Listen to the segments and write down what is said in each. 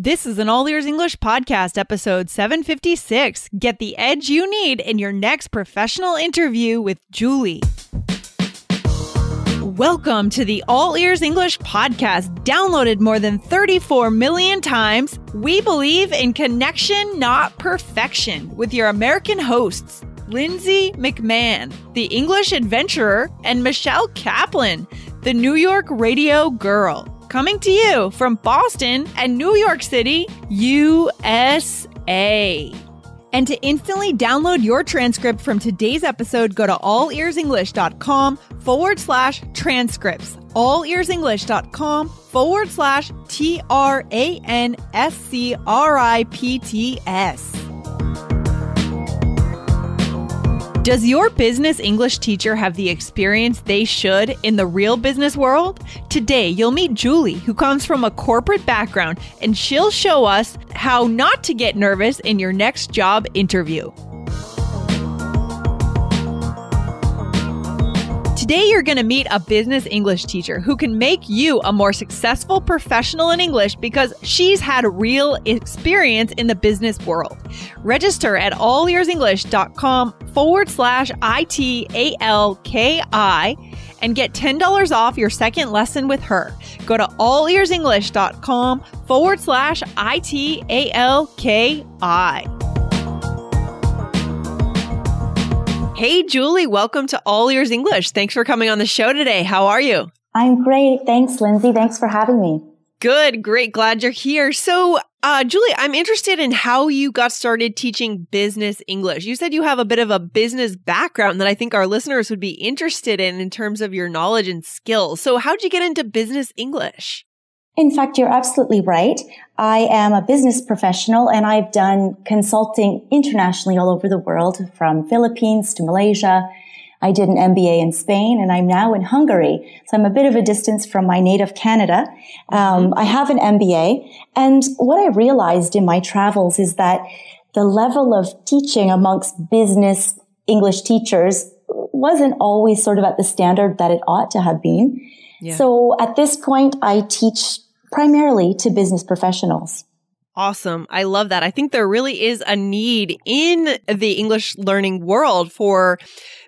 This is an All Ears English podcast, episode 756. Get the edge you need in your next professional interview with Julie. Welcome to the All Ears English podcast, downloaded more than 34 million times. We believe in connection, not perfection, with your American hosts, Lindsay McMahon, the English adventurer, and Michelle Kaplan, the New York radio girl coming to you from Boston and New York City, USA. And to instantly download your transcript from today's episode, go to allearsenglish.com forward slash transcripts. Allearsenglish.com forward slash T R A N S C R I P T S. Does your business English teacher have the experience they should in the real business world? Today, you'll meet Julie, who comes from a corporate background, and she'll show us how not to get nervous in your next job interview. Today, you're going to meet a business English teacher who can make you a more successful professional in English because she's had real experience in the business world. Register at allearsenglish.com forward slash ITALKI and get $10 off your second lesson with her. Go to allearsenglish.com forward slash ITALKI. Hey, Julie, welcome to All Ears English. Thanks for coming on the show today. How are you? I'm great. Thanks, Lindsay. Thanks for having me. Good, great. Glad you're here. So, uh, Julie, I'm interested in how you got started teaching business English. You said you have a bit of a business background that I think our listeners would be interested in in terms of your knowledge and skills. So, how'd you get into business English? In fact, you're absolutely right. I am a business professional and I've done consulting internationally all over the world from Philippines to Malaysia. I did an MBA in Spain and I'm now in Hungary. So I'm a bit of a distance from my native Canada. Um, I have an MBA and what I realized in my travels is that the level of teaching amongst business English teachers wasn't always sort of at the standard that it ought to have been. Yeah. So at this point, I teach primarily to business professionals. Awesome. I love that. I think there really is a need in the English learning world for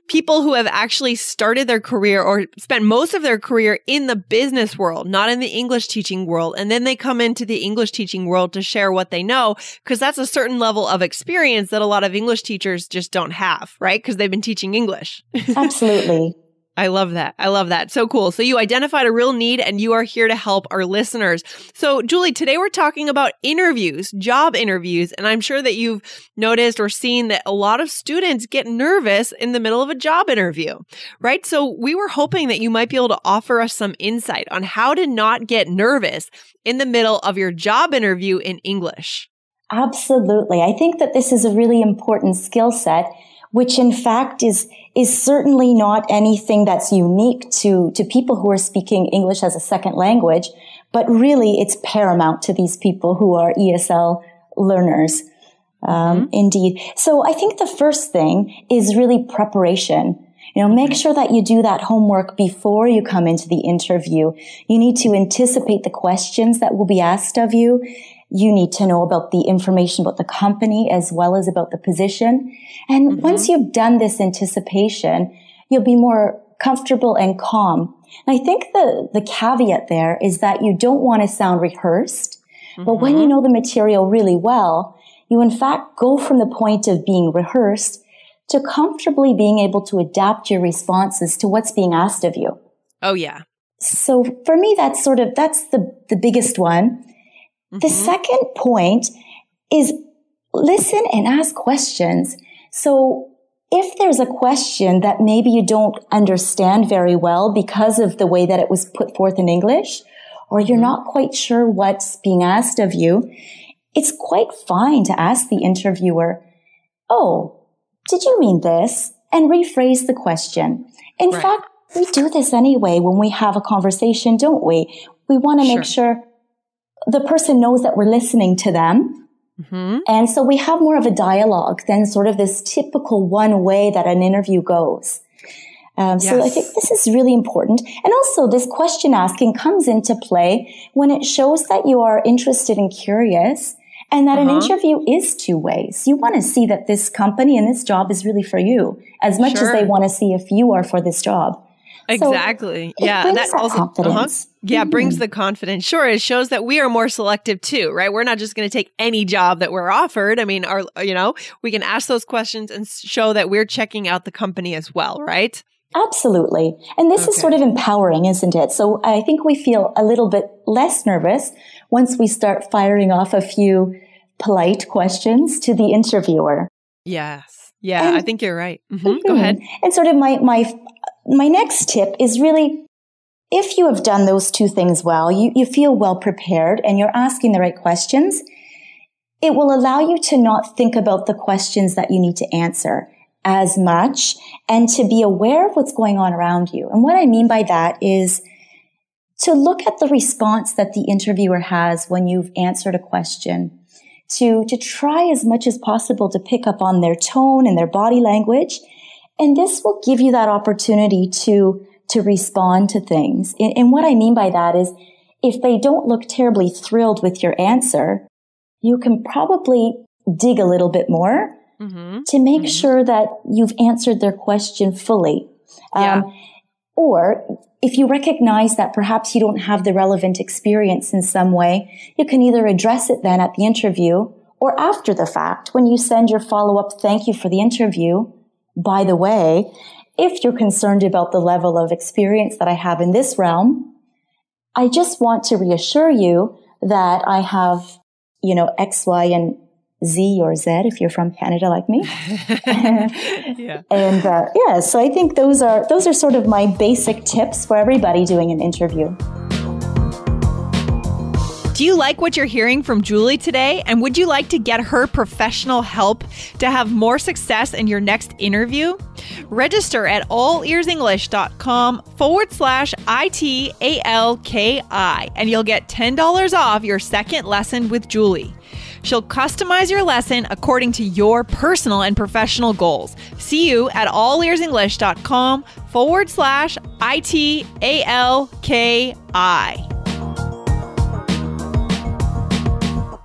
people who have actually started their career or spent most of their career in the business world, not in the English teaching world. And then they come into the English teaching world to share what they know, because that's a certain level of experience that a lot of English teachers just don't have, right? Because they've been teaching English. Absolutely. I love that. I love that. So cool. So you identified a real need and you are here to help our listeners. So Julie, today we're talking about interviews, job interviews, and I'm sure that you've noticed or seen that a lot of students get nervous in the middle of a job interview, right? So we were hoping that you might be able to offer us some insight on how to not get nervous in the middle of your job interview in English. Absolutely. I think that this is a really important skill set which in fact is, is certainly not anything that's unique to, to people who are speaking English as a second language, but really it's paramount to these people who are ESL learners. Um, mm-hmm. Indeed. So I think the first thing is really preparation. You know, make sure that you do that homework before you come into the interview. You need to anticipate the questions that will be asked of you you need to know about the information about the company as well as about the position. And mm-hmm. once you've done this anticipation, you'll be more comfortable and calm. And I think the, the caveat there is that you don't want to sound rehearsed, mm-hmm. but when you mm-hmm. know the material really well, you in fact go from the point of being rehearsed to comfortably being able to adapt your responses to what's being asked of you. Oh yeah. So for me, that's sort of, that's the, the biggest one. Mm-hmm. The second point is listen and ask questions. So if there's a question that maybe you don't understand very well because of the way that it was put forth in English, or you're mm-hmm. not quite sure what's being asked of you, it's quite fine to ask the interviewer, Oh, did you mean this? And rephrase the question. In right. fact, we do this anyway when we have a conversation, don't we? We want to sure. make sure the person knows that we're listening to them. Mm-hmm. And so we have more of a dialogue than sort of this typical one way that an interview goes. Um, so yes. I think this is really important. And also this question asking comes into play when it shows that you are interested and curious and that uh-huh. an interview is two ways. You want to see that this company and this job is really for you as much sure. as they want to see if you are for this job. Exactly. So yeah. That, also, uh-huh. confidence. Uh-huh. Yeah. Mm-hmm. Brings the confidence. Sure. It shows that we are more selective too, right? We're not just going to take any job that we're offered. I mean, our, you know, we can ask those questions and show that we're checking out the company as well, right? Absolutely. And this okay. is sort of empowering, isn't it? So I think we feel a little bit less nervous once we start firing off a few polite questions to the interviewer. Yes. Yeah, and, I think you're right. Mm-hmm. Mm-hmm. Go ahead. And sort of my, my, my next tip is really if you have done those two things well, you, you feel well prepared and you're asking the right questions, it will allow you to not think about the questions that you need to answer as much and to be aware of what's going on around you. And what I mean by that is to look at the response that the interviewer has when you've answered a question, to, to try as much as possible to pick up on their tone and their body language. And this will give you that opportunity to, to respond to things. And, and what I mean by that is if they don't look terribly thrilled with your answer, you can probably dig a little bit more mm-hmm. to make mm-hmm. sure that you've answered their question fully. Yeah. Um, or if you recognize that perhaps you don't have the relevant experience in some way, you can either address it then at the interview or after the fact when you send your follow up thank you for the interview. By the way, if you're concerned about the level of experience that I have in this realm, I just want to reassure you that I have, you know, X, Y, and Z or Z if you're from Canada like me. yeah. And uh, yeah, so I think those are those are sort of my basic tips for everybody doing an interview. Do you like what you're hearing from Julie today? And would you like to get her professional help to have more success in your next interview? Register at allearsenglish.com forward slash ITALKI and you'll get $10 off your second lesson with Julie. She'll customize your lesson according to your personal and professional goals. See you at allearsenglish.com forward slash I-T-A-L-K-I.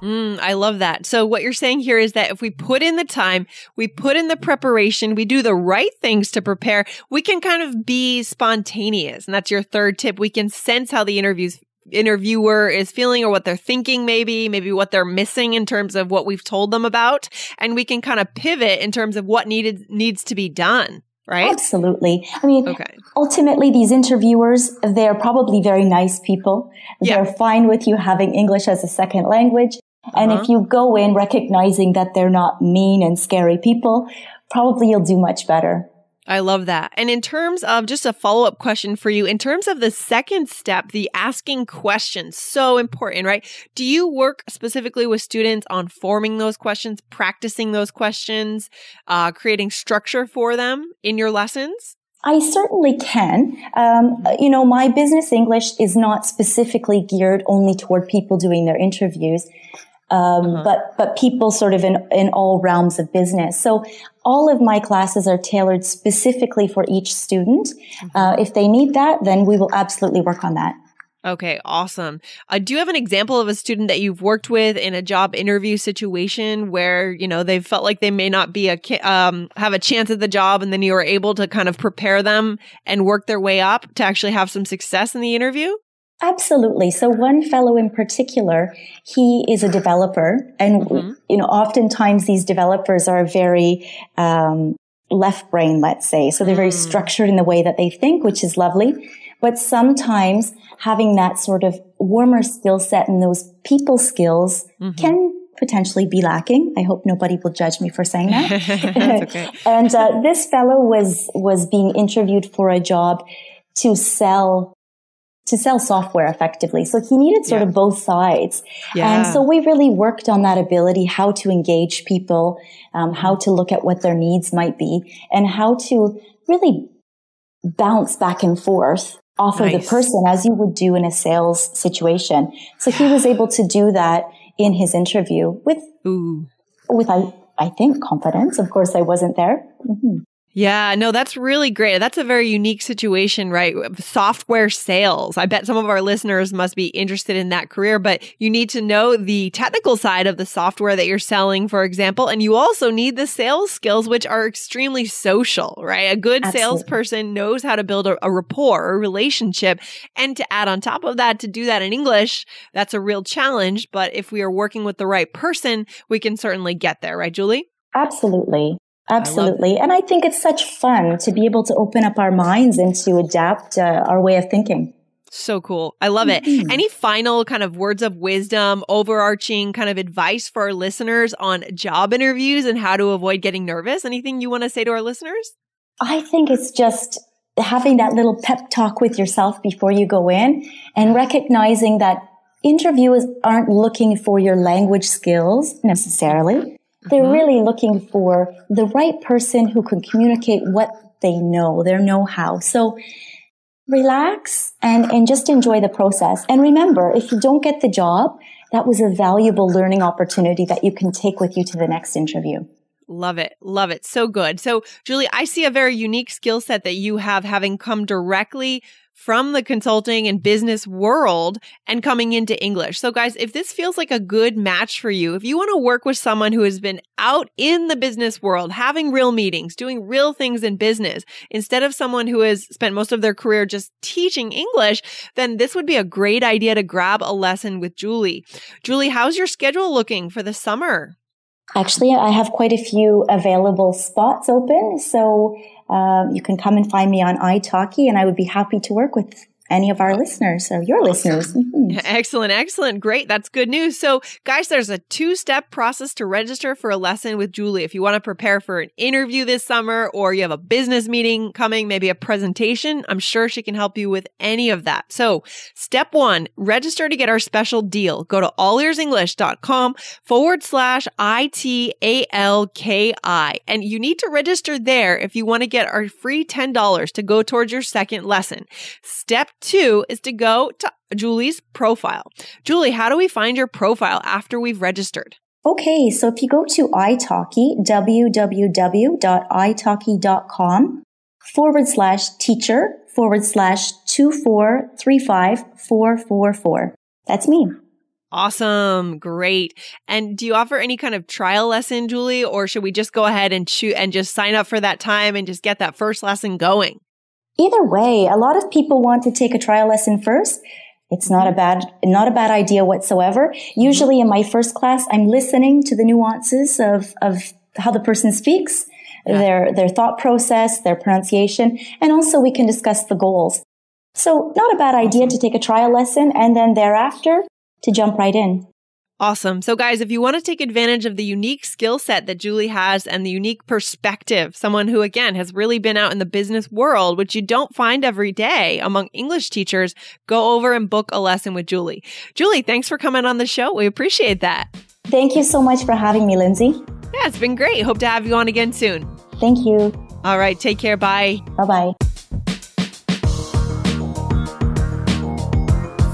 Mm, I love that. So, what you're saying here is that if we put in the time, we put in the preparation, we do the right things to prepare, we can kind of be spontaneous. And that's your third tip. We can sense how the interview's interviewer is feeling or what they're thinking maybe maybe what they're missing in terms of what we've told them about and we can kind of pivot in terms of what needed needs to be done right absolutely i mean okay. ultimately these interviewers they're probably very nice people yeah. they're fine with you having english as a second language and uh-huh. if you go in recognizing that they're not mean and scary people probably you'll do much better I love that. And in terms of just a follow up question for you, in terms of the second step, the asking questions, so important, right? Do you work specifically with students on forming those questions, practicing those questions, uh, creating structure for them in your lessons? I certainly can. Um, you know, my business English is not specifically geared only toward people doing their interviews um, uh-huh. but but people sort of in in all realms of business. So all of my classes are tailored specifically for each student. Mm-hmm. Uh, if they need that, then we will absolutely work on that. Okay, awesome. Uh, do you have an example of a student that you've worked with in a job interview situation where you know they felt like they may not be a um, have a chance at the job, and then you were able to kind of prepare them and work their way up to actually have some success in the interview? Absolutely. So one fellow in particular, he is a developer and, mm-hmm. you know, oftentimes these developers are very, um, left brain, let's say. So they're very mm. structured in the way that they think, which is lovely. But sometimes having that sort of warmer skill set and those people skills mm-hmm. can potentially be lacking. I hope nobody will judge me for saying that. and uh, this fellow was was being interviewed for a job to sell to sell software effectively. So he needed sort yeah. of both sides. Yeah. And so we really worked on that ability, how to engage people, um, how to look at what their needs might be and how to really bounce back and forth off nice. of the person as you would do in a sales situation. So he was able to do that in his interview with, Ooh. with, I, I think confidence. Of course, I wasn't there. Mm-hmm. Yeah, no, that's really great. That's a very unique situation, right? Software sales. I bet some of our listeners must be interested in that career, but you need to know the technical side of the software that you're selling, for example. And you also need the sales skills, which are extremely social, right? A good Absolutely. salesperson knows how to build a, a rapport, a relationship. And to add on top of that, to do that in English, that's a real challenge. But if we are working with the right person, we can certainly get there, right, Julie? Absolutely. Absolutely. I and I think it's such fun to be able to open up our minds and to adapt uh, our way of thinking. So cool. I love it. Mm-hmm. Any final kind of words of wisdom, overarching kind of advice for our listeners on job interviews and how to avoid getting nervous? Anything you want to say to our listeners? I think it's just having that little pep talk with yourself before you go in and recognizing that interviewers aren't looking for your language skills necessarily. They're mm-hmm. really looking for the right person who can communicate what they know, their know-how. So relax and, and just enjoy the process. And remember, if you don't get the job, that was a valuable learning opportunity that you can take with you to the next interview. Love it. Love it. So good. So, Julie, I see a very unique skill set that you have having come directly from the consulting and business world and coming into English. So guys, if this feels like a good match for you, if you want to work with someone who has been out in the business world, having real meetings, doing real things in business, instead of someone who has spent most of their career just teaching English, then this would be a great idea to grab a lesson with Julie. Julie, how's your schedule looking for the summer? Actually, I have quite a few available spots open. So um, you can come and find me on italki and I would be happy to work with any of our listeners or your listeners. Mm-hmm. Excellent, excellent. Great. That's good news. So, guys, there's a two step process to register for a lesson with Julie. If you want to prepare for an interview this summer or you have a business meeting coming, maybe a presentation, I'm sure she can help you with any of that. So, step one, register to get our special deal. Go to allearsenglish.com forward slash I T A L K I. And you need to register there if you want to get our free $10 to go towards your second lesson. Step two is to go to Julie's profile. Julie, how do we find your profile after we've registered? Okay, so if you go to italki, www.italki.com forward slash teacher forward slash 2435444. That's me. Awesome. Great. And do you offer any kind of trial lesson, Julie, or should we just go ahead and shoot and just sign up for that time and just get that first lesson going? Either way, a lot of people want to take a trial lesson first. It's not a bad, not a bad idea whatsoever. Usually in my first class, I'm listening to the nuances of, of how the person speaks, yeah. their, their thought process, their pronunciation, and also we can discuss the goals. So not a bad idea to take a trial lesson and then thereafter to jump right in. Awesome. So, guys, if you want to take advantage of the unique skill set that Julie has and the unique perspective, someone who, again, has really been out in the business world, which you don't find every day among English teachers, go over and book a lesson with Julie. Julie, thanks for coming on the show. We appreciate that. Thank you so much for having me, Lindsay. Yeah, it's been great. Hope to have you on again soon. Thank you. All right. Take care. Bye. Bye bye.